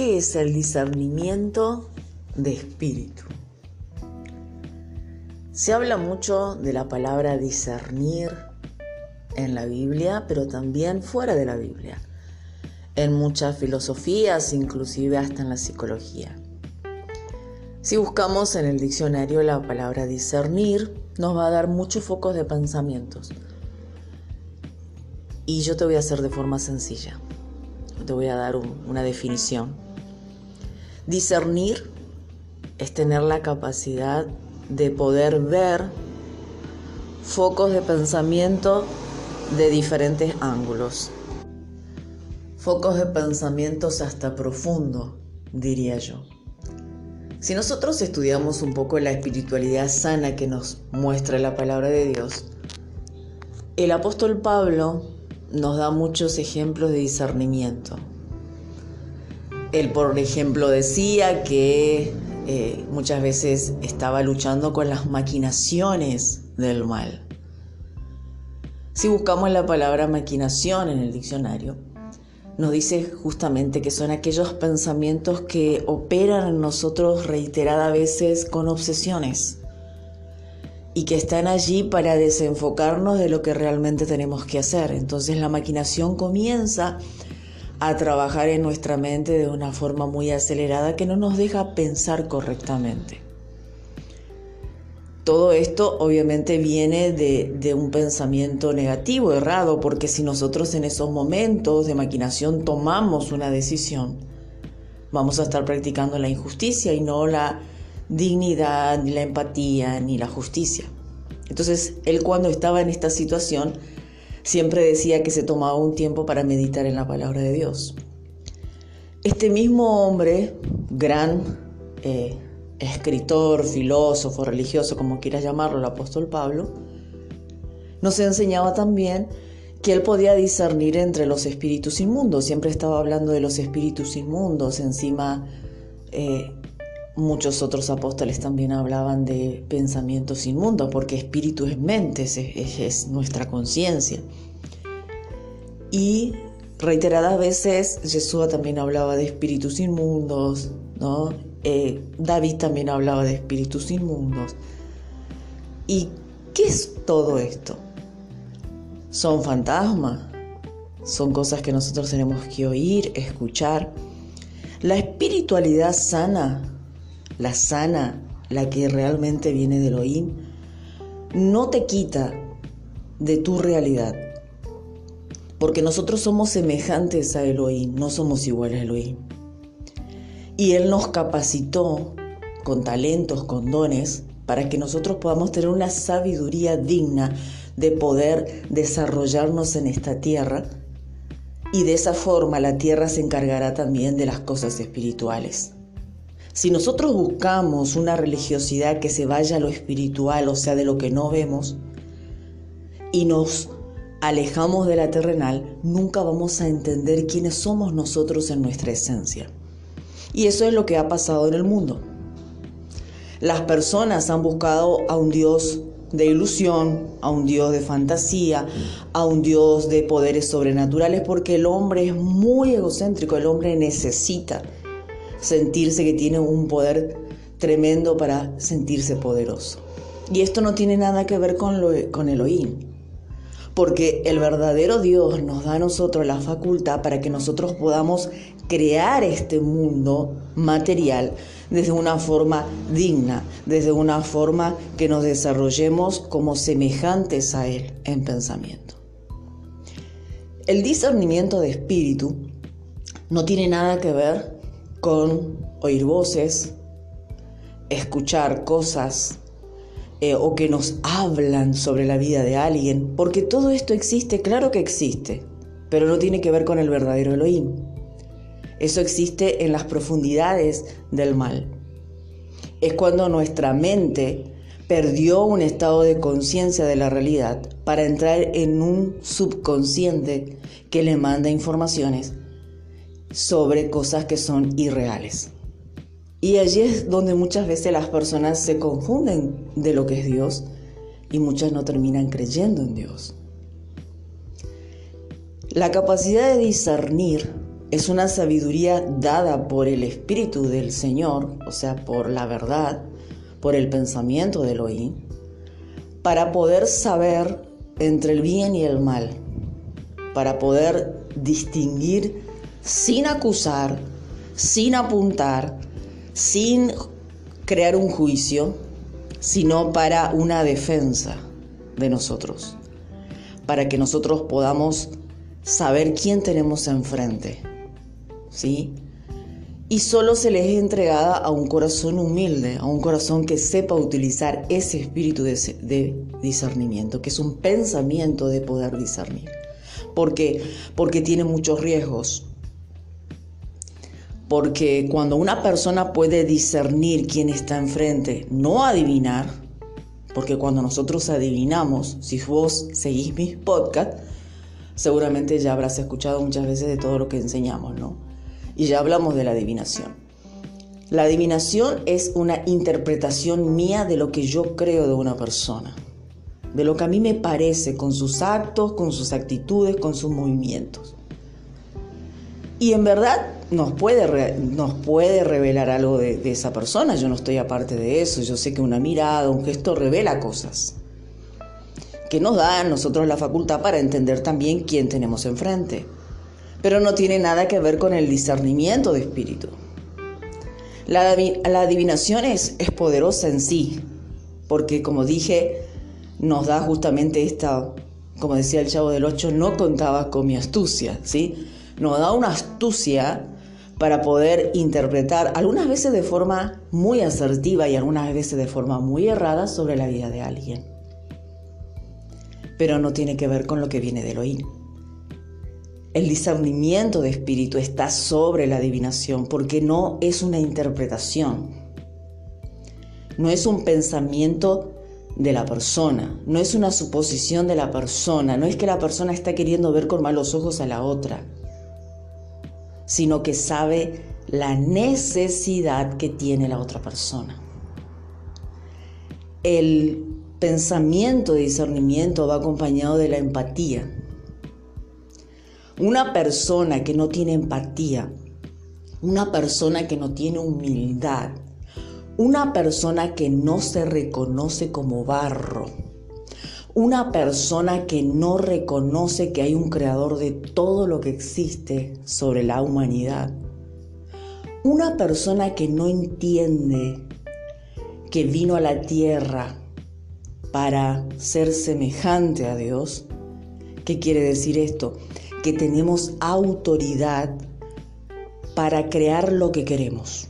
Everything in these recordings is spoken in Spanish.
¿Qué es el discernimiento de espíritu? Se habla mucho de la palabra discernir en la Biblia, pero también fuera de la Biblia, en muchas filosofías, inclusive hasta en la psicología. Si buscamos en el diccionario la palabra discernir, nos va a dar muchos focos de pensamientos. Y yo te voy a hacer de forma sencilla. Te voy a dar una definición. Discernir es tener la capacidad de poder ver focos de pensamiento de diferentes ángulos. Focos de pensamientos hasta profundo, diría yo. Si nosotros estudiamos un poco la espiritualidad sana que nos muestra la palabra de Dios, el apóstol Pablo nos da muchos ejemplos de discernimiento. Él, por ejemplo, decía que eh, muchas veces estaba luchando con las maquinaciones del mal. Si buscamos la palabra maquinación en el diccionario, nos dice justamente que son aquellos pensamientos que operan en nosotros reiteradas veces con obsesiones y que están allí para desenfocarnos de lo que realmente tenemos que hacer. Entonces la maquinación comienza a trabajar en nuestra mente de una forma muy acelerada que no nos deja pensar correctamente. Todo esto obviamente viene de, un pensamiento negativo, errado, porque si nosotros en esos momentos de maquinación tomamos una decisión, vamos a estar practicando la injusticia y no la dignidad, ni la empatía, ni la justicia. Entonces, él cuando estaba en esta situación, siempre decía que se tomaba un tiempo para meditar en la palabra de Dios. Este mismo hombre, gran eh, escritor, filósofo, religioso, como quieras llamarlo, el apóstol Pablo, nos enseñaba también que él podía discernir entre los espíritus inmundos. Siempre estaba hablando de los espíritus inmundos. Encima, eh, muchos otros apóstoles también hablaban de pensamientos inmundos, porque espíritu es mente, es, es nuestra conciencia. Y reiteradas veces Jesús también hablaba de espíritus inmundos, ¿no? Eh, David también hablaba de espíritus inmundos. ¿Y qué es todo esto? Son fantasmas, son cosas que nosotros tenemos que oír, escuchar. La espiritualidad sana, la sana, la que realmente viene del Elohim, no te quita de tu realidad. Porque nosotros somos semejantes a Elohim, no somos iguales a Elohim. Y Él nos capacitó con talentos, con dones, para que nosotros podamos tener una sabiduría digna de poder desarrollarnos en esta tierra. Y de esa forma la tierra se encargará también de las cosas espirituales. Si nosotros buscamos una religiosidad que se vaya a lo espiritual, o sea, de lo que no vemos, y nos alejamos de la terrenal, nunca vamos a entender quiénes somos nosotros en nuestra esencia. Y eso es lo que ha pasado en el mundo. Las personas han buscado a un Dios de ilusión, a un Dios de fantasía, a un Dios de poderes sobrenaturales, porque el hombre es muy egocéntrico, el hombre necesita sentirse que tiene un poder tremendo para sentirse poderoso. Y esto no tiene nada que ver con, lo, con Elohim porque el verdadero Dios nos da a nosotros la facultad para que nosotros podamos crear este mundo material desde una forma digna, desde una forma que nos desarrollemos como semejantes a Él en pensamiento. El discernimiento de espíritu no tiene nada que ver con oír voces, escuchar cosas, eh, o que nos hablan sobre la vida de alguien, porque todo esto existe, claro que existe, pero no tiene que ver con el verdadero Elohim. Eso existe en las profundidades del mal. Es cuando nuestra mente perdió un estado de conciencia de la realidad para entrar en un subconsciente que le manda informaciones sobre cosas que son irreales. Y allí es donde muchas veces las personas se confunden de lo que es Dios y muchas no terminan creyendo en Dios. La capacidad de discernir es una sabiduría dada por el Espíritu del Señor, o sea, por la verdad, por el pensamiento de Elohim, para poder saber entre el bien y el mal, para poder distinguir sin acusar, sin apuntar, sin crear un juicio, sino para una defensa de nosotros, para que nosotros podamos saber quién tenemos enfrente, ¿sí? Y solo se les es entregada a un corazón humilde, a un corazón que sepa utilizar ese espíritu de, de discernimiento, que es un pensamiento de poder discernir. ¿Por qué? Porque tiene muchos riesgos. Porque cuando una persona puede discernir quién está enfrente, no adivinar, porque cuando nosotros adivinamos, si vos seguís mis podcasts, seguramente ya habrás escuchado muchas veces de todo lo que enseñamos, ¿no? Y ya hablamos de la adivinación. La adivinación es una interpretación mía de lo que yo creo de una persona, de lo que a mí me parece con sus actos, con sus actitudes, con sus movimientos. Y en verdad nos puede, nos puede revelar algo de, esa persona. Yo no estoy aparte de eso. Yo sé que una mirada, un gesto revela cosas que nos da a nosotros la facultad para entender también quién tenemos enfrente. Pero no tiene nada que ver con el discernimiento de espíritu. La, la adivinación es, es poderosa en sí, porque como dije, nos da justamente esta, como decía el chavo del 8, no contaba con mi astucia, ¿sí? Nos da una astucia para poder interpretar, algunas veces de forma muy asertiva y algunas veces de forma muy errada, sobre la vida de alguien. Pero no tiene que ver con lo que viene del oír. El discernimiento de espíritu está sobre la adivinación porque no es una interpretación, no es un pensamiento de la persona, no es una suposición de la persona, no es que la persona está queriendo ver con malos ojos a la otra sino que sabe la necesidad que tiene la otra persona. El pensamiento de discernimiento va acompañado de la empatía. Una persona que no tiene empatía, una persona que no tiene humildad, una persona que no se reconoce como barro, una persona que no reconoce que hay un creador de todo lo que existe sobre la humanidad. Una persona que no entiende que vino a la tierra para ser semejante a Dios. ¿Qué quiere decir esto? Que tenemos autoridad para crear lo que queremos.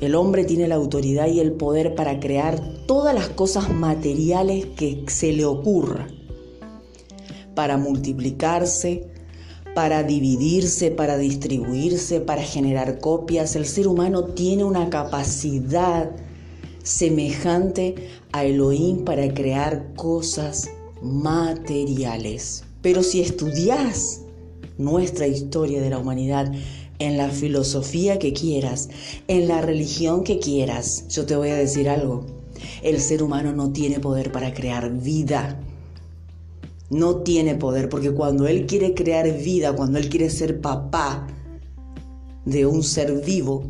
El hombre tiene la autoridad y el poder para crear todas las cosas materiales que se le ocurra, para multiplicarse, para dividirse, para distribuirse, para generar copias. El ser humano tiene una capacidad semejante a Elohim para crear cosas materiales. Pero si estudias nuestra historia de la humanidad, en la filosofía que quieras, en la religión que quieras, yo te voy a decir algo. El ser humano no tiene poder para crear vida. No tiene poder porque cuando él quiere crear vida, cuando él quiere ser papá de un ser vivo,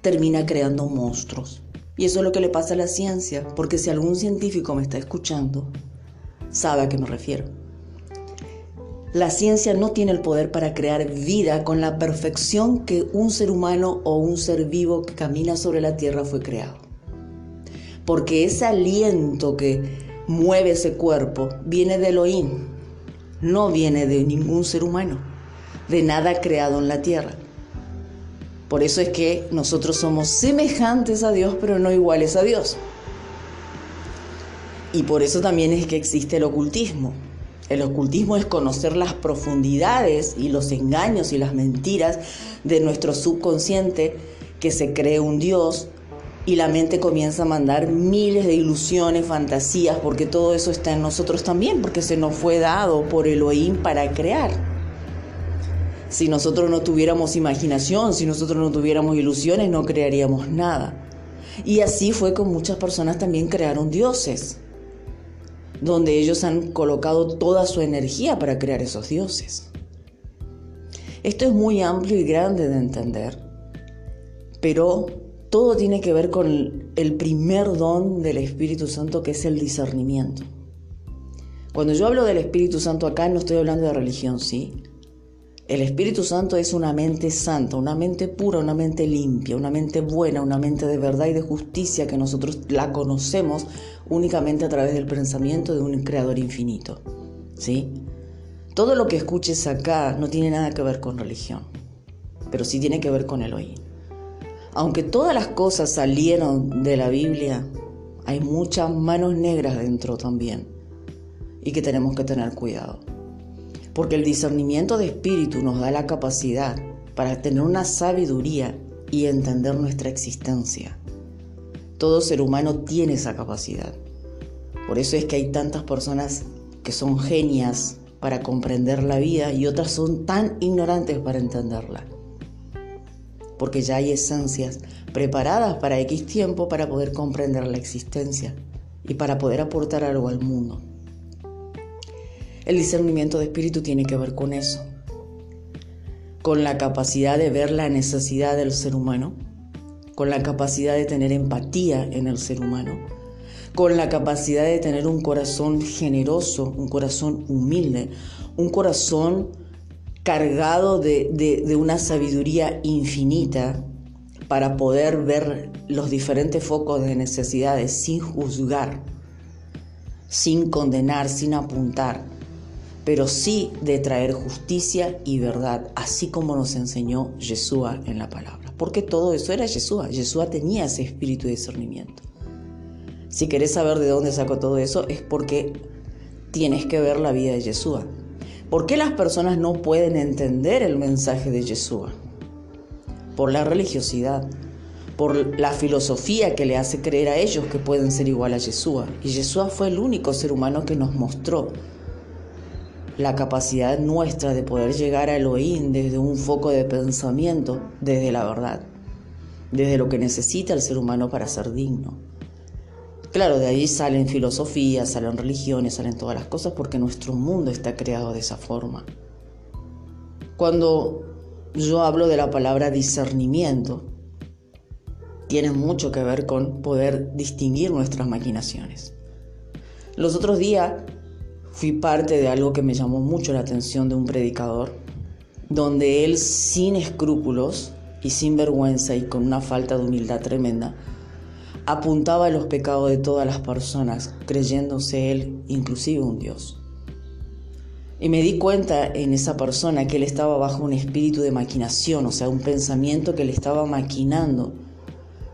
termina creando monstruos. Y eso es lo que le pasa a la ciencia, porque si algún científico me está escuchando, sabe a qué me refiero. La ciencia no tiene el poder para crear vida con la perfección que un ser humano o un ser vivo que camina sobre la tierra fue creado. Porque ese aliento que mueve ese cuerpo viene de Elohim, no viene de ningún ser humano, de nada creado en la tierra. Por eso es que nosotros somos semejantes a Dios, pero no iguales a Dios. Y por eso también es que existe el ocultismo. El ocultismo es conocer las profundidades y los engaños y las mentiras de nuestro subconsciente que se cree un Dios y la mente comienza a mandar miles de ilusiones, fantasías, porque todo eso está en nosotros también, porque se nos fue dado por Elohim para crear. Si nosotros no tuviéramos imaginación, si nosotros no tuviéramos ilusiones, no crearíamos nada. Y así fue con muchas personas también crearon dioses donde ellos han colocado toda su energía para crear esos dioses. Esto es muy amplio y grande de entender, pero todo tiene que ver con el primer don del Espíritu Santo que es el discernimiento. Cuando yo hablo del Espíritu Santo acá no estoy hablando de religión, ¿sí? El Espíritu Santo es una mente santa, una mente pura, una mente limpia, una mente buena, una mente de verdad y de justicia que nosotros la conocemos únicamente a través del pensamiento de un creador infinito. ¿Sí? Todo lo que escuches acá no tiene nada que ver con religión, pero sí tiene que ver con el oír. Aunque todas las cosas salieron de la Biblia, hay muchas manos negras dentro también y que tenemos que tener cuidado porque el discernimiento de espíritu nos da la capacidad para tener una sabiduría y entender nuestra existencia. Todo ser humano tiene esa capacidad. Por eso es que hay tantas personas que son genias para comprender la vida y otras son tan ignorantes para entenderla. Porque ya hay esencias preparadas para X tiempo para poder comprender la existencia y para poder aportar algo al mundo. El discernimiento de espíritu tiene que ver con eso, con la capacidad de ver la necesidad del ser humano, con la capacidad de tener empatía en el ser humano, con la capacidad de tener un corazón generoso, un corazón humilde, un corazón cargado de, una sabiduría infinita para poder ver los diferentes focos de necesidades sin juzgar, sin condenar, sin apuntar, pero sí de traer justicia y verdad, así como nos enseñó Yeshua en la palabra. Porque todo eso era Yeshua. Yeshua tenía ese espíritu de discernimiento. Si querés saber de dónde sacó todo eso, es porque tienes que ver la vida de Yeshua. ¿Por qué las personas no pueden entender el mensaje de Yeshua? Por la religiosidad, por la filosofía que le hace creer a ellos que pueden ser igual a Yeshua. Y Yeshua fue el único ser humano que nos mostró la capacidad nuestra de poder llegar a Elohim desde un foco de pensamiento, desde la verdad, desde lo que necesita el ser humano para ser digno. Claro, de ahí salen filosofías, salen religiones, salen todas las cosas porque nuestro mundo está creado de esa forma. Cuando yo hablo de la palabra discernimiento, tiene mucho que ver con poder distinguir nuestras maquinaciones. Los otros días fui parte de algo que me llamó mucho la atención de un predicador, donde él sin escrúpulos y sin vergüenza y con una falta de humildad tremenda, apuntaba a los pecados de todas las personas, creyéndose él inclusive un Dios. Y me di cuenta en esa persona que él estaba bajo un espíritu de maquinación, o sea, un pensamiento que le estaba maquinando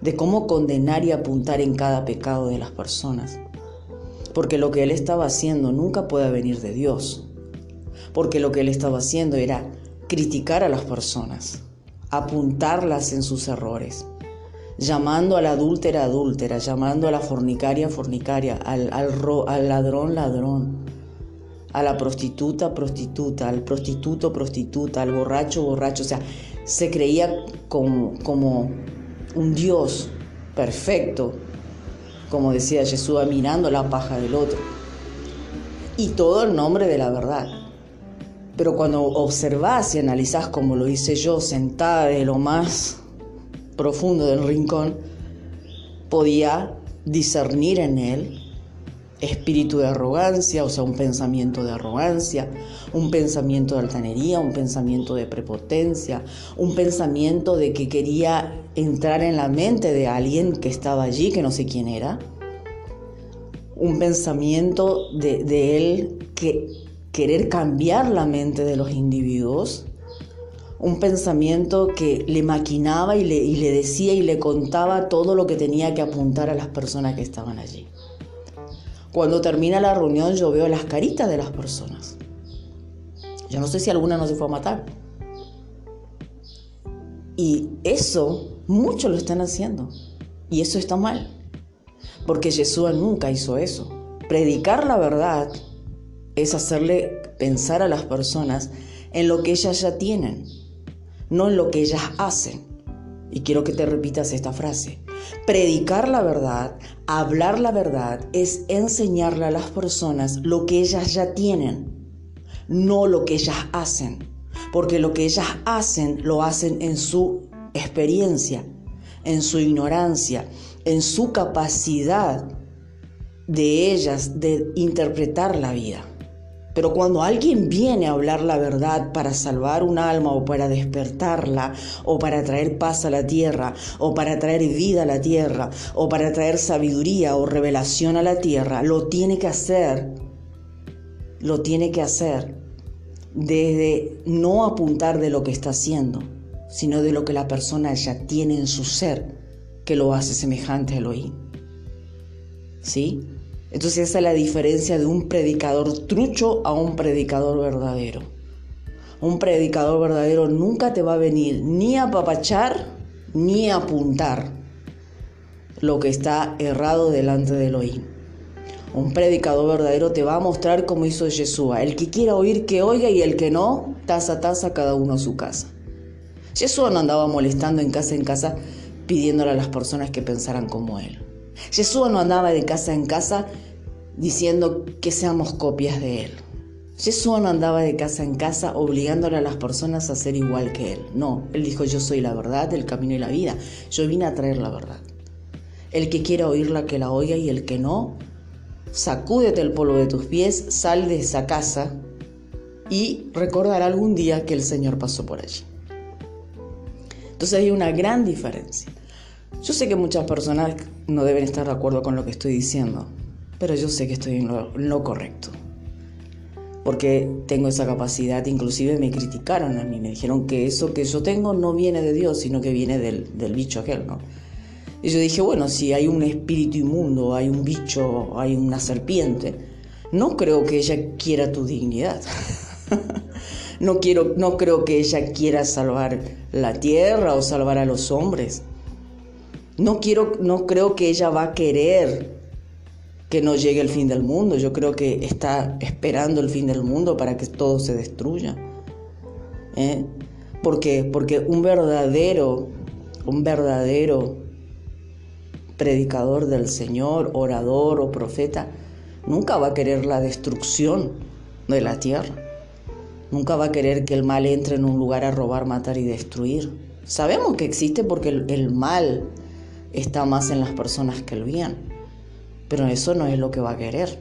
de cómo condenar y apuntar en cada pecado de las personas porque lo que él estaba haciendo nunca puede venir de Dios, porque lo que él estaba haciendo era criticar a las personas, apuntarlas en sus errores, llamando a la adúltera llamando a la fornicaria fornicaria, al, al, ladrón ladrón, a la prostituta prostituta, al prostituto prostituta, al borracho borracho, o sea, se creía como, como un Dios perfecto, como decía Jesús, mirando la paja del otro. Y todo en nombre de la verdad. Pero cuando observás y analizás como lo hice yo, sentada de lo más profundo del rincón, podía discernir en él espíritu de arrogancia, o sea, un pensamiento de arrogancia, un pensamiento de altanería, un pensamiento de prepotencia, un pensamiento de que quería entrar en la mente de alguien que estaba allí, que no sé quién era, un pensamiento de, él que querer cambiar la mente de los individuos, un pensamiento que le maquinaba y le, decía y le contaba todo lo que tenía que apuntar a las personas que estaban allí. Cuando termina la reunión yo veo las caritas de las personas. Yo no sé si alguna no se fue a matar. Y eso muchos lo están haciendo. Y eso está mal. Porque Jesús nunca hizo eso. Predicar la verdad es hacerle pensar a las personas en lo que ellas ya tienen, no en lo que ellas hacen. Y quiero que te repitas esta frase. Predicar la verdad, hablar la verdad, es enseñarle a las personas lo que ellas ya tienen, no lo que ellas hacen. porque lo que ellas hacen lo hacen en su experiencia, en su ignorancia, en su capacidad de ellas de interpretar la vida. Pero cuando alguien viene a hablar la verdad para salvar un alma o para despertarla o para traer paz a la tierra o para traer vida a la tierra o para traer sabiduría o revelación a la tierra, lo tiene que hacer, lo tiene que hacer desde no apuntar de lo que está haciendo, sino de lo que la persona ya tiene en su ser que lo hace semejante a Elohim. ¿Sí? Entonces esa es la diferencia de un predicador trucho a un predicador verdadero. Un predicador verdadero nunca te va a venir ni a apapachar ni a apuntar lo que está errado delante de Elohim. Un predicador verdadero te va a mostrar como hizo Yeshua. El que quiera oír, que oiga y el que no, taza a taza cada uno a su casa. Yeshua no andaba molestando en casa en casa pidiéndole a las personas que pensaran como él. Jesús no andaba de casa en casa diciendo que seamos copias de Él. Jesús no andaba de casa en casa obligándole a las personas a ser igual que Él. No, Él dijo yo soy la verdad, el camino y la vida. Yo vine a traer la verdad. El que quiera oírla, que la oiga y el que no, sacúdete el polvo de tus pies, sal de esa casa y recordará algún día que el Señor pasó por allí. Entonces hay una gran diferencia. Yo sé que muchas personas no deben estar de acuerdo con lo que estoy diciendo, pero yo sé que estoy en lo, correcto. Porque tengo esa capacidad, inclusive me criticaron a mí, me dijeron que eso que yo tengo no viene de Dios, sino que viene del, bicho aquel, ¿no? Y yo dije, bueno, si hay un espíritu inmundo, hay un bicho, hay una serpiente, no creo que ella quiera tu dignidad. no, quiero, no creo que ella quiera salvar la tierra o salvar a los hombres. No quiero, no creo que ella va a querer que no llegue el fin del mundo. Yo creo que está esperando el fin del mundo para que todo se destruya. ¿Eh? Porque un verdadero, un verdadero predicador del Señor, orador o profeta, nunca va a querer la destrucción de la tierra. Nunca va a querer que el mal entre en un lugar a robar, matar y destruir. Sabemos que existe porque el mal está más en las personas que el bien. Pero eso no es lo que va a querer.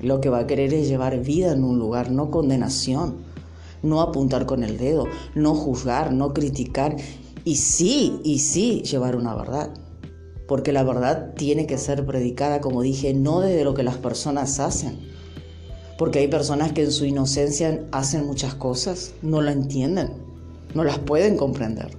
Lo que va a querer es llevar vida en un lugar, no condenación, no apuntar con el dedo, no juzgar, no criticar y sí, y sí llevar una verdad. Porque la verdad tiene que ser predicada, como dije, no desde lo que las personas hacen. Porque hay personas que en su inocencia hacen muchas cosas, no la entienden, no las pueden comprender.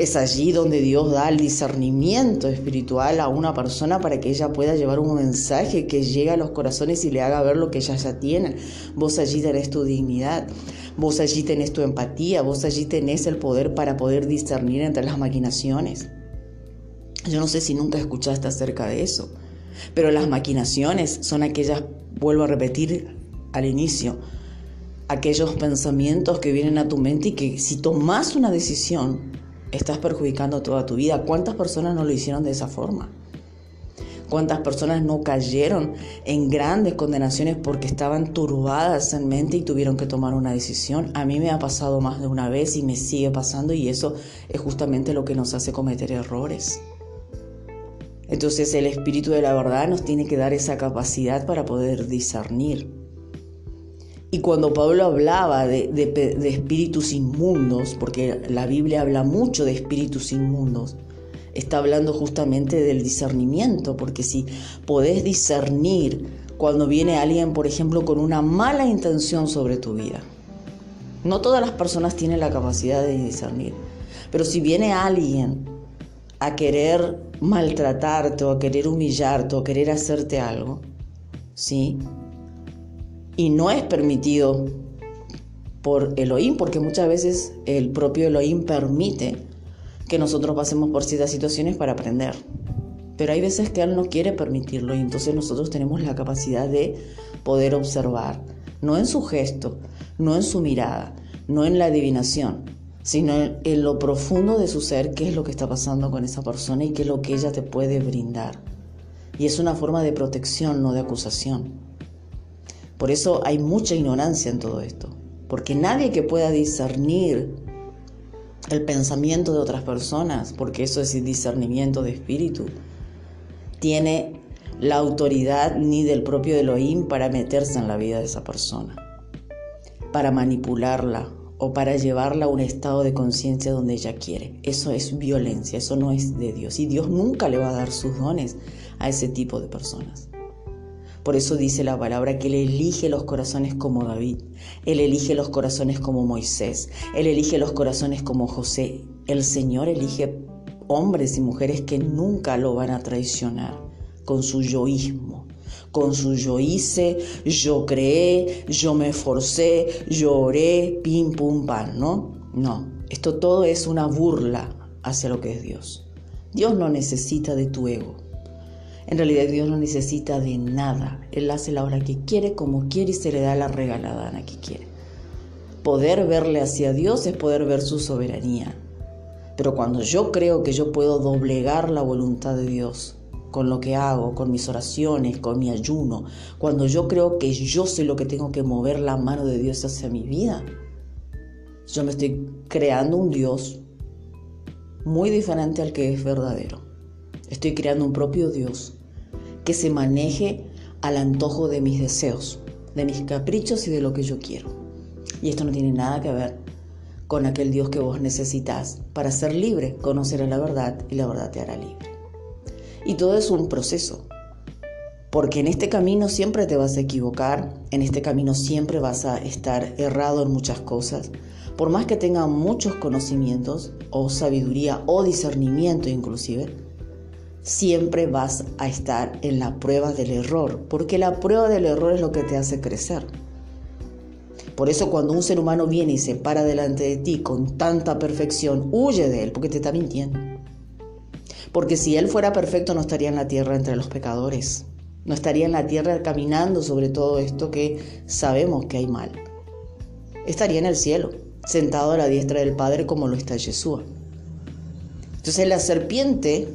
Es allí donde Dios da el discernimiento espiritual a una persona para que ella pueda llevar un mensaje que llegue a los corazones y le haga ver lo que ella ya tiene. Vos allí tenés tu dignidad, vos allí tenés tu empatía, vos allí tenés el poder para poder discernir entre las maquinaciones. Yo no sé si nunca escuchaste acerca de eso, pero las maquinaciones son aquellas, vuelvo a repetir al inicio, aquellos pensamientos que vienen a tu mente y que si tomas una decisión, estás perjudicando toda tu vida. ¿Cuántas personas no lo hicieron de esa forma? ¿Cuántas personas no cayeron en grandes condenaciones porque estaban turbadas en mente y tuvieron que tomar una decisión? A mí me ha pasado más de una vez y me sigue pasando y eso es justamente lo que nos hace cometer errores. Entonces el Espíritu de la verdad nos tiene que dar esa capacidad para poder discernir. Y cuando Pablo hablaba de, espíritus inmundos, porque la Biblia habla mucho de espíritus inmundos, está hablando justamente del discernimiento, porque si podés discernir cuando viene alguien, por ejemplo, con una mala intención sobre tu vida, no todas las personas tienen la capacidad de discernir, pero si viene alguien a querer maltratarte o a querer humillarte o a querer hacerte algo, ¿sí? Y no es permitido por Elohim, porque muchas veces el propio Elohim permite que nosotros pasemos por ciertas situaciones para aprender. Pero hay veces que Él no quiere permitirlo y entonces nosotros tenemos la capacidad de poder observar, no en su gesto, no en su mirada, no en la adivinación, sino en, lo profundo de su ser, qué es lo que está pasando con esa persona y qué es lo que ella te puede brindar. Y es una forma de protección, no de acusación. Por eso hay mucha ignorancia en todo esto. porque nadie que pueda discernir el pensamiento de otras personas, porque eso es discernimiento de espíritu, tiene la autoridad ni del propio Elohim para meterse en la vida de esa persona, para manipularla o para llevarla a un estado de conciencia donde ella quiere. Eso es violencia, eso no es de Dios. Y Dios nunca le va a dar sus dones a ese tipo de personas. Por eso dice la palabra que Él elige los corazones como David, Él elige los corazones como Moisés, Él elige los corazones como José. El Señor elige hombres y mujeres que nunca lo van a traicionar con su yoísmo, con su yo hice, yo creé, yo me esforcé, yo oré, pim, pum, pam, ¿no? No, esto todo es una burla hacia lo que es Dios. Dios no necesita de tu ego. En realidad Dios no necesita de nada. Él hace la hora que quiere, como quiere y se le da la regalada que quiere. Poder verle hacia Dios es poder ver su soberanía. Pero cuando yo creo que yo puedo doblegar la voluntad de Dios con lo que hago, con mis oraciones, con mi ayuno, cuando yo creo que yo soy lo que tengo que mover la mano de Dios hacia mi vida, yo me estoy creando un Dios muy diferente al que es verdadero. Estoy creando un propio Dios que se maneje al antojo de mis deseos, de mis caprichos y de lo que yo quiero. Y esto no tiene nada que ver con aquel Dios que vos necesitas para ser libre, conocer la verdad y la verdad te hará libre. Y todo es un proceso, porque en este camino siempre te vas a equivocar, en este camino siempre vas a estar errado en muchas cosas, por más que tenga muchos conocimientos o sabiduría o discernimiento inclusive, siempre vas a estar en la prueba del error, porque la prueba del error es lo que te hace crecer. Por eso cuando un ser humano viene y se para delante de ti con tanta perfección, huye de él porque te está mintiendo. Porque si él fuera perfecto no estaría en la tierra entre los pecadores, no estaría en la tierra caminando sobre todo esto que sabemos que hay mal. Estaría en el cielo, sentado a la diestra del Padre como lo está Jesús. Entonces la serpiente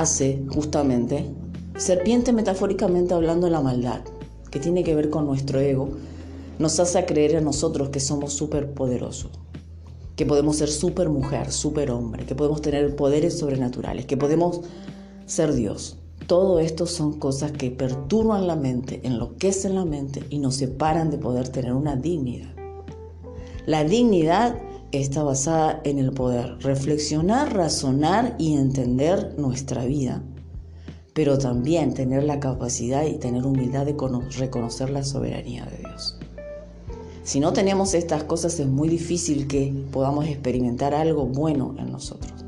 hace justamente, serpiente metafóricamente hablando de la maldad, que tiene que ver con nuestro ego, nos hace creer a nosotros que somos súper poderosos, que podemos ser súper mujer, súper hombre, que podemos tener poderes sobrenaturales, que podemos ser Dios. Todo esto son cosas que perturban la mente, enloquecen la mente y nos separan de poder tener una dignidad. La dignidad está basada en el poder reflexionar, razonar y entender nuestra vida, pero también tener la capacidad y tener humildad de reconocer la soberanía de Dios. Si no tenemos estas cosas es muy difícil que podamos experimentar algo bueno en nosotros.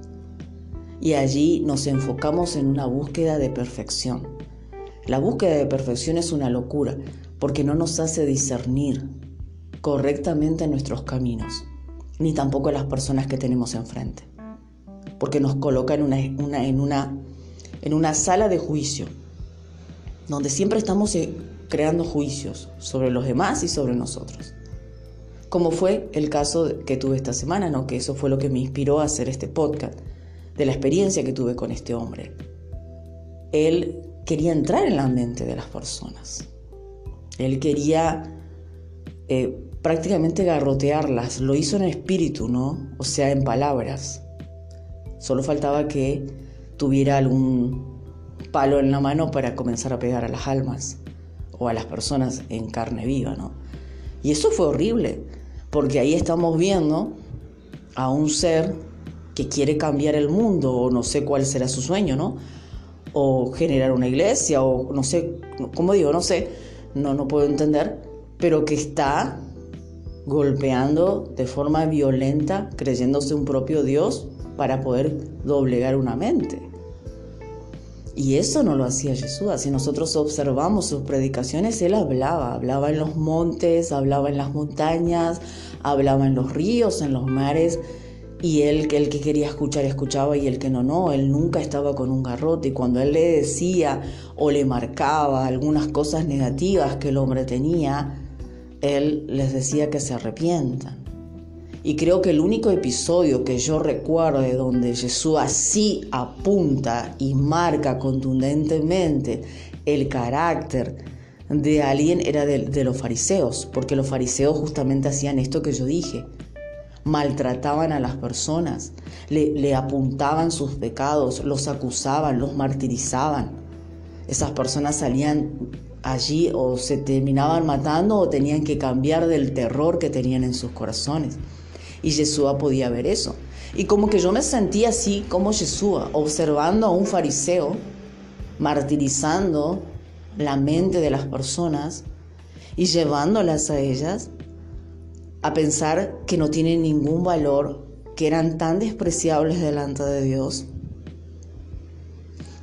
Y allí nos enfocamos en una búsqueda de perfección. La búsqueda de perfección es una locura porque no nos hace discernir correctamente nuestros caminos ni tampoco las personas que tenemos enfrente, porque nos coloca en una, en una, en una sala de juicio, donde siempre estamos eh, creando juicios sobre los demás y sobre nosotros. Como fue el caso que tuve esta semana, ¿no? que eso fue lo que me inspiró a hacer este podcast, de la experiencia que tuve con este hombre. Él quería entrar en la mente de las personas. Él quería eh, prácticamente garrotearlas. Lo hizo en espíritu, ¿no? O sea, en palabras. Solo faltaba que tuviera algún palo en la mano para comenzar a pegar a las almas o a las personas en carne viva, ¿no? Y eso fue horrible, porque ahí estamos viendo a un ser que quiere cambiar el mundo o no sé cuál será su sueño, ¿no? O generar una iglesia o no sé, ¿cómo digo? No sé, no, no puedo entender, pero que está golpeando de forma violenta, creyéndose un propio Dios para poder doblegar una mente. Y eso no lo hacía Jesús. Si nosotros observamos sus predicaciones, él hablaba, hablaba en los montes, hablaba en las montañas, hablaba en los ríos, en los mares. Y él, el que quería escuchar, escuchaba y el que no, no. Él nunca estaba con un garrote. Y cuando él le decía o le marcaba algunas cosas negativas que el hombre tenía, él les decía que se arrepientan. Y creo que el único episodio que yo recuerdo de donde Jesús así apunta y marca contundentemente el carácter de alguien era de, los fariseos, porque los fariseos justamente hacían esto que yo dije, maltrataban a las personas, le, apuntaban sus pecados, los acusaban, los martirizaban. Esas personas salían allí o se terminaban matando o tenían que cambiar del terror que tenían en sus corazones. Y Yeshua podía ver eso. Y como que yo me sentía así como Yeshua, observando a un fariseo martirizando la mente de las personas y llevándolas a ellas a pensar que no tienen ningún valor, que eran tan despreciables delante de Dios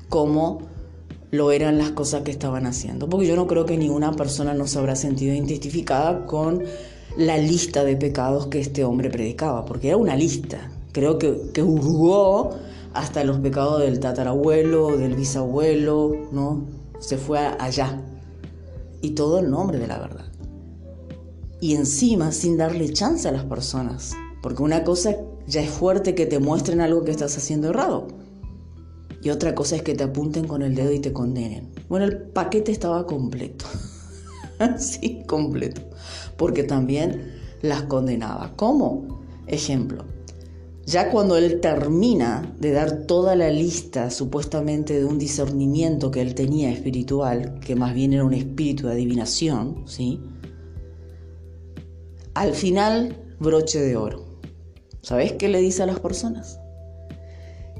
como lo eran las cosas que estaban haciendo. Porque yo no creo que ninguna persona no se habrá sentido identificada con la lista de pecados que este hombre predicaba, porque era una lista. Creo que, que hurgó hasta los pecados del tatarabuelo, del bisabuelo, ¿no? Se fue allá. Y todo en nombre de la verdad. Y encima sin darle chance a las personas. Porque una cosa ya es fuerte que te muestren algo que estás haciendo errado. Y otra cosa es que te apunten con el dedo y te condenen. Bueno, el paquete estaba completo. sí, completo. Porque también las condenaba. ¿Cómo? Ejemplo, ya cuando él termina de dar toda la lista supuestamente de un discernimiento que él tenía espiritual, que más bien era un espíritu de adivinación, ¿sí? Al final, broche de oro. ¿Sabes qué le dice a las personas?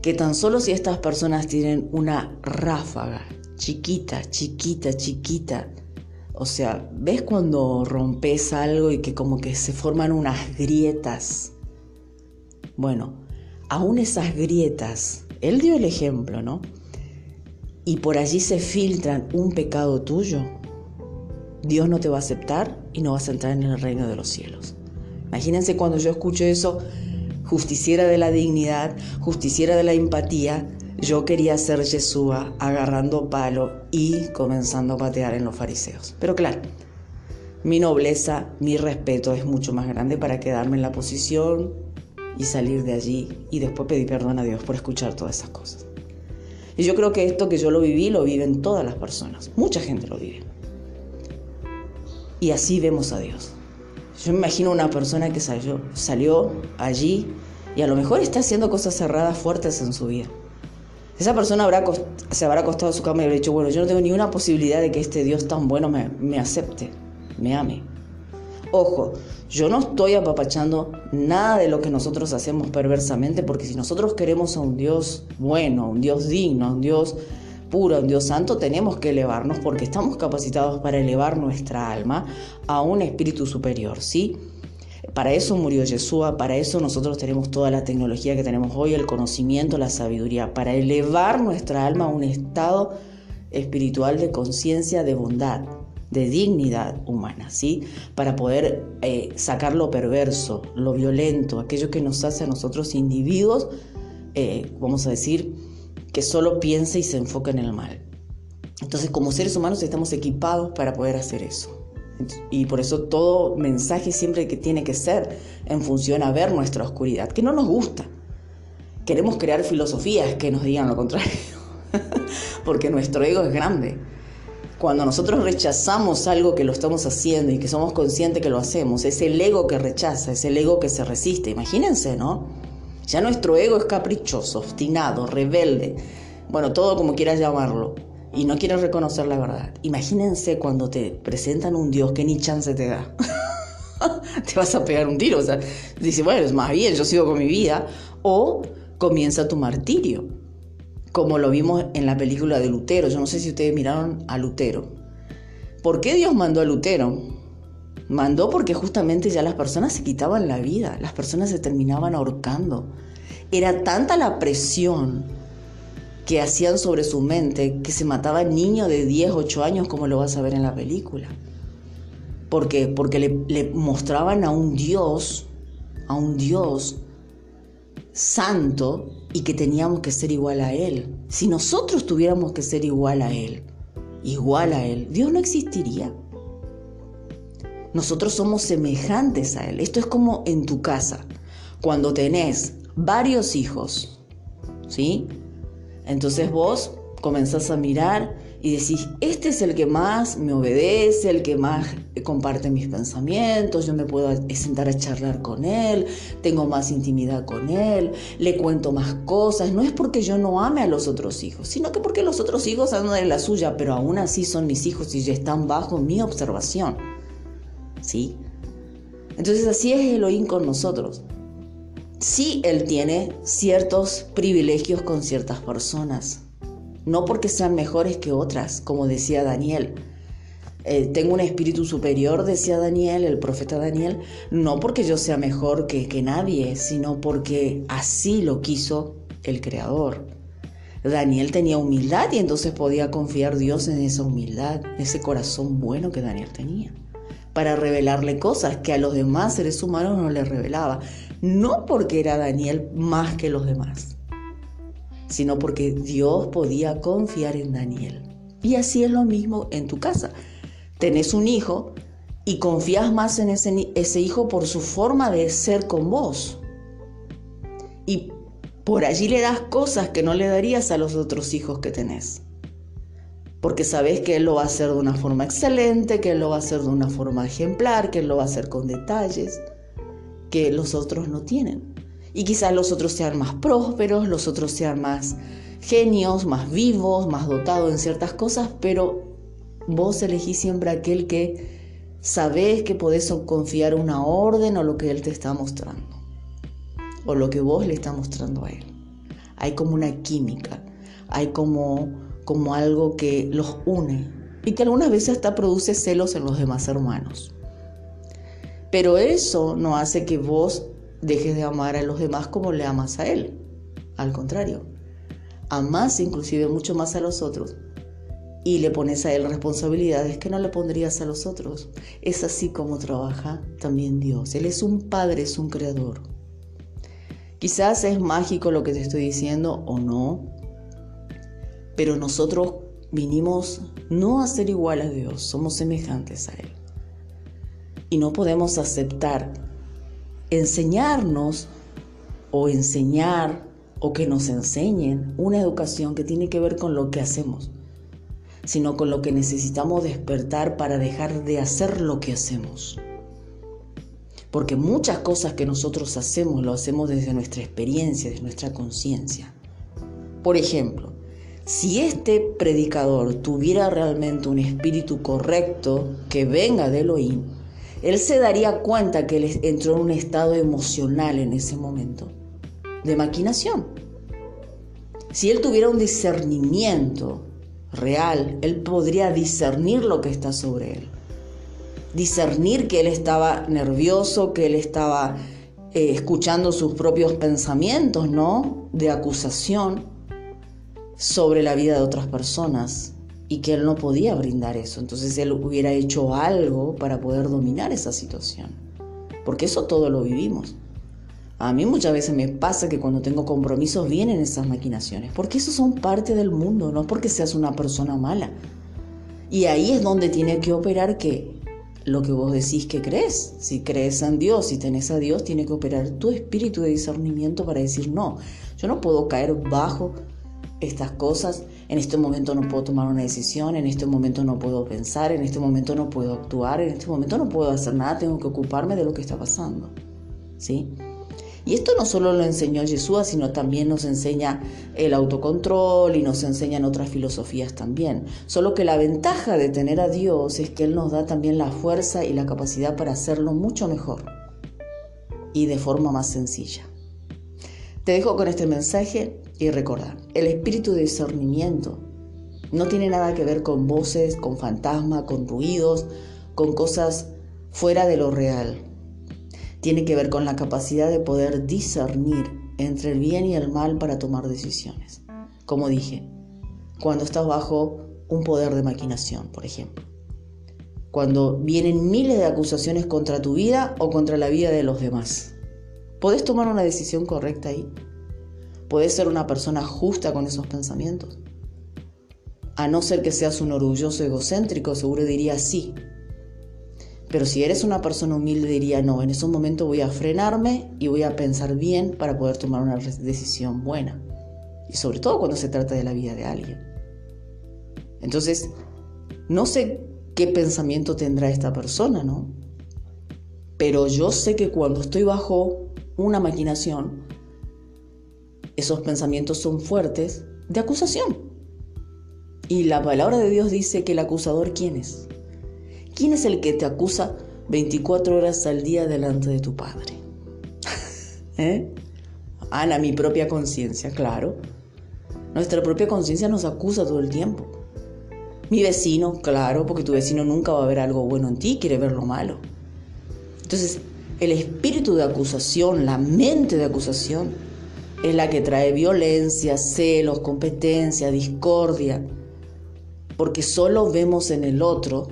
Que tan solo si estas personas tienen una ráfaga chiquita, chiquita, chiquita, o sea, ¿ves cuando rompes algo y que como que se forman unas grietas? Bueno, aún esas grietas, él dio el ejemplo, ¿no? Y por allí se filtran un pecado tuyo, Dios no te va a aceptar y no vas a entrar en el reino de los cielos. Imagínense cuando yo escucho eso, justiciera de la dignidad, justiciera de la empatía, yo quería ser Yeshua agarrando palo y comenzando a patear en los fariseos. Pero claro, mi nobleza, mi respeto es mucho más grande para quedarme en la posición y salir de allí y después pedir perdón a Dios por escuchar todas esas cosas. Y yo creo que esto que yo lo viví lo viven todas las personas, mucha gente lo vive. Y así vemos a Dios. Yo me imagino una persona que salió, salió allí y a lo mejor está haciendo cosas cerradas fuertes en su vida. Esa persona habrá, se habrá acostado en su cama y habrá dicho, bueno, yo no tengo ni una posibilidad de que este Dios tan bueno me, me acepte, me ame. Ojo, yo no estoy apapachando nada de lo que nosotros hacemos perversamente, porque si nosotros queremos a un Dios bueno, a un Dios digno, a un Dios puro, a un Dios santo, tenemos que elevarnos porque estamos capacitados para elevar nuestra alma a un espíritu superior, ¿sí? Para eso murió Yeshua, para eso nosotros tenemos toda la tecnología que tenemos hoy, el conocimiento, la sabiduría, para elevar nuestra alma a un estado espiritual de conciencia, de bondad, de dignidad humana, ¿sí? Para poder eh, sacar lo perverso, lo violento, aquello que nos hace a nosotros individuos, eh, vamos a decir, que solo piensa y se enfoca en el mal. Entonces, como seres humanos estamos equipados para poder hacer eso. Y por eso todo mensaje siempre que tiene que ser en función a ver nuestra oscuridad, que no nos gusta. Queremos crear filosofías que nos digan lo contrario, porque nuestro ego es grande cuando nosotros rechazamos algo que lo estamos haciendo y que somos conscientes que lo hacemos, es el ego que rechaza, es el ego que se resiste. Imagínense, ¿no? Ya nuestro ego es caprichoso, obstinado, rebelde, bueno, todo como quieras llamarlo, y no quiere reconocer la verdad. Imagínense cuando te presentan un Dios que ni chance te da. te vas a pegar un tiro, o sea, dice, bueno, es más bien, yo sigo con mi vida, o comienza tu martirio como lo vimos en la película de Lutero. Yo no sé si ustedes miraron a Lutero. ¿Por qué Dios mandó a Lutero? Mandó porque justamente ya las personas se quitaban la vida, las personas se terminaban ahorcando. Era tanta la presión que hacían sobre su mente que se mataba niño de 10, 8 años como lo vas a ver en la película. ¿Por qué? Porque le, le mostraban a un Dios, a un Dios santo y que teníamos que ser igual a Él. Si nosotros tuviéramos que ser igual a Él, igual a Él, Dios no existiría. Nosotros somos semejantes a Él. Esto es como en tu casa. Cuando tenés varios hijos, ¿sí? Entonces vos comenzás a mirar y decís, este es el que más me obedece, el que más comparte mis pensamientos, yo me puedo sentar a charlar con él, tengo más intimidad con él, le cuento más cosas. No es porque yo no ame a los otros hijos, sino que porque los otros hijos andan de la suya, pero aún así son mis hijos y ya están bajo mi observación. ¿Sí? Entonces así es Elohim con nosotros. Sí, Él tiene ciertos privilegios con ciertas personas no porque sean mejores que otras, como decía Daniel. Eh, tengo un espíritu superior, decía Daniel, el profeta Daniel, no porque yo sea mejor que, que nadie, sino porque así lo quiso el Creador. Daniel tenía humildad y entonces podía confiar Dios en esa humildad, ese corazón bueno que Daniel tenía, para revelarle cosas que a los demás seres humanos no le revelaba, no porque era Daniel más que los demás, sino porque Dios podía confiar en Daniel. Y así es lo mismo en tu casa. Tenés un hijo y confías más en ese, ese hijo por su forma de ser con vos. Y por allí le das cosas que no le darías a los otros hijos que tenés. Porque sabes que él lo va a hacer de una forma excelente, que él lo va a hacer de una forma ejemplar, que él lo va a hacer con detalles que los otros no tienen. Y quizás los otros sean más prósperos, los otros sean más genios, más vivos, más dotados en ciertas cosas, pero vos elegís siempre aquel que sabés que podés confiar una orden o lo que él te está mostrando, o lo que vos le está mostrando a él. Hay como una química, hay como, como algo que los une y que algunas veces hasta produce celos en los demás hermanos. Pero eso no hace que vos dejes de amar a los demás como le amas a Él. Al contrario, amas inclusive mucho más a los otros y le pones a Él responsabilidades que no le pondrías a los otros. Es así como trabaja también Dios. Él es un Padre, es un Creador. Quizás es mágico lo que te estoy diciendo o no, pero nosotros vinimos no a ser igual a Dios, somos semejantes a Él. Y no podemos aceptar enseñarnos o enseñar o que nos enseñen una educación que tiene que ver con lo que hacemos, sino con lo que necesitamos despertar para dejar de hacer lo que hacemos. Porque muchas cosas que nosotros hacemos lo hacemos desde nuestra experiencia, desde nuestra conciencia. Por ejemplo, si este predicador tuviera realmente un espíritu correcto que venga de Elohim, él se daría cuenta que él entró en un estado emocional en ese momento, de maquinación. Si él tuviera un discernimiento real, él podría discernir lo que está sobre él. Discernir que él estaba nervioso, que él estaba eh, escuchando sus propios pensamientos, ¿no? De acusación sobre la vida de otras personas y que él no podía brindar eso. Entonces él hubiera hecho algo para poder dominar esa situación. Porque eso todo lo vivimos. A mí muchas veces me pasa que cuando tengo compromisos vienen esas maquinaciones, porque eso son parte del mundo, no porque seas una persona mala. Y ahí es donde tiene que operar que lo que vos decís que crees. Si crees en Dios, si tenés a Dios, tiene que operar tu espíritu de discernimiento para decir, no, yo no puedo caer bajo estas cosas, en este momento no puedo tomar una decisión, en este momento no puedo pensar, en este momento no puedo actuar, en este momento no puedo hacer nada, tengo que ocuparme de lo que está pasando. ¿Sí? Y esto no solo lo enseñó Jesús, sino también nos enseña el autocontrol y nos enseñan otras filosofías también. Solo que la ventaja de tener a Dios es que Él nos da también la fuerza y la capacidad para hacerlo mucho mejor y de forma más sencilla. Te dejo con este mensaje y recordar, el espíritu de discernimiento no tiene nada que ver con voces, con fantasmas, con ruidos, con cosas fuera de lo real. Tiene que ver con la capacidad de poder discernir entre el bien y el mal para tomar decisiones. Como dije, cuando estás bajo un poder de maquinación, por ejemplo. Cuando vienen miles de acusaciones contra tu vida o contra la vida de los demás. ¿Podés tomar una decisión correcta ahí? ¿Podés ser una persona justa con esos pensamientos? A no ser que seas un orgulloso egocéntrico, seguro diría sí. Pero si eres una persona humilde, diría no, en ese momento voy a frenarme y voy a pensar bien para poder tomar una decisión buena. Y sobre todo cuando se trata de la vida de alguien. Entonces, no sé qué pensamiento tendrá esta persona, ¿no? Pero yo sé que cuando estoy bajo una maquinación, esos pensamientos son fuertes de acusación. Y la palabra de Dios dice que el acusador, ¿quién es? ¿Quién es el que te acusa 24 horas al día delante de tu Padre? ¿Eh? Ana, mi propia conciencia, claro. Nuestra propia conciencia nos acusa todo el tiempo. Mi vecino, claro, porque tu vecino nunca va a ver algo bueno en ti, quiere ver lo malo. Entonces, el espíritu de acusación, la mente de acusación, es la que trae violencia, celos, competencia, discordia, porque solo vemos en el otro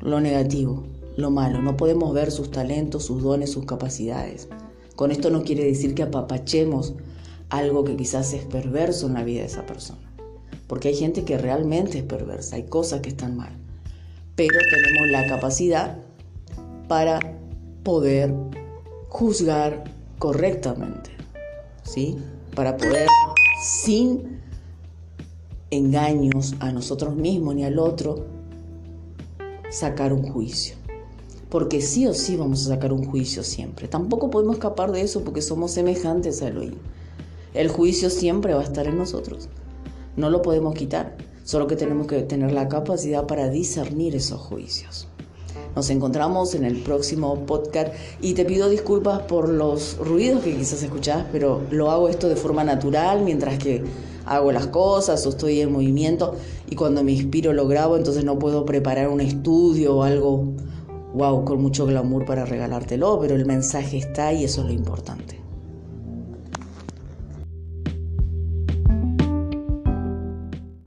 lo negativo, lo malo. No podemos ver sus talentos, sus dones, sus capacidades. Con esto no quiere decir que apapachemos algo que quizás es perverso en la vida de esa persona. Porque hay gente que realmente es perversa, hay cosas que están mal. Pero tenemos la capacidad para poder juzgar correctamente, ¿sí? Para poder, sin engaños a nosotros mismos ni al otro, sacar un juicio. Porque sí o sí vamos a sacar un juicio siempre. Tampoco podemos escapar de eso porque somos semejantes a Elohim. El juicio siempre va a estar en nosotros. No lo podemos quitar, solo que tenemos que tener la capacidad para discernir esos juicios. Nos encontramos en el próximo podcast y te pido disculpas por los ruidos que quizás escuchás, pero lo hago esto de forma natural mientras que hago las cosas o estoy en movimiento y cuando me inspiro lo grabo, entonces no puedo preparar un estudio o algo wow con mucho glamour para regalártelo, pero el mensaje está y eso es lo importante.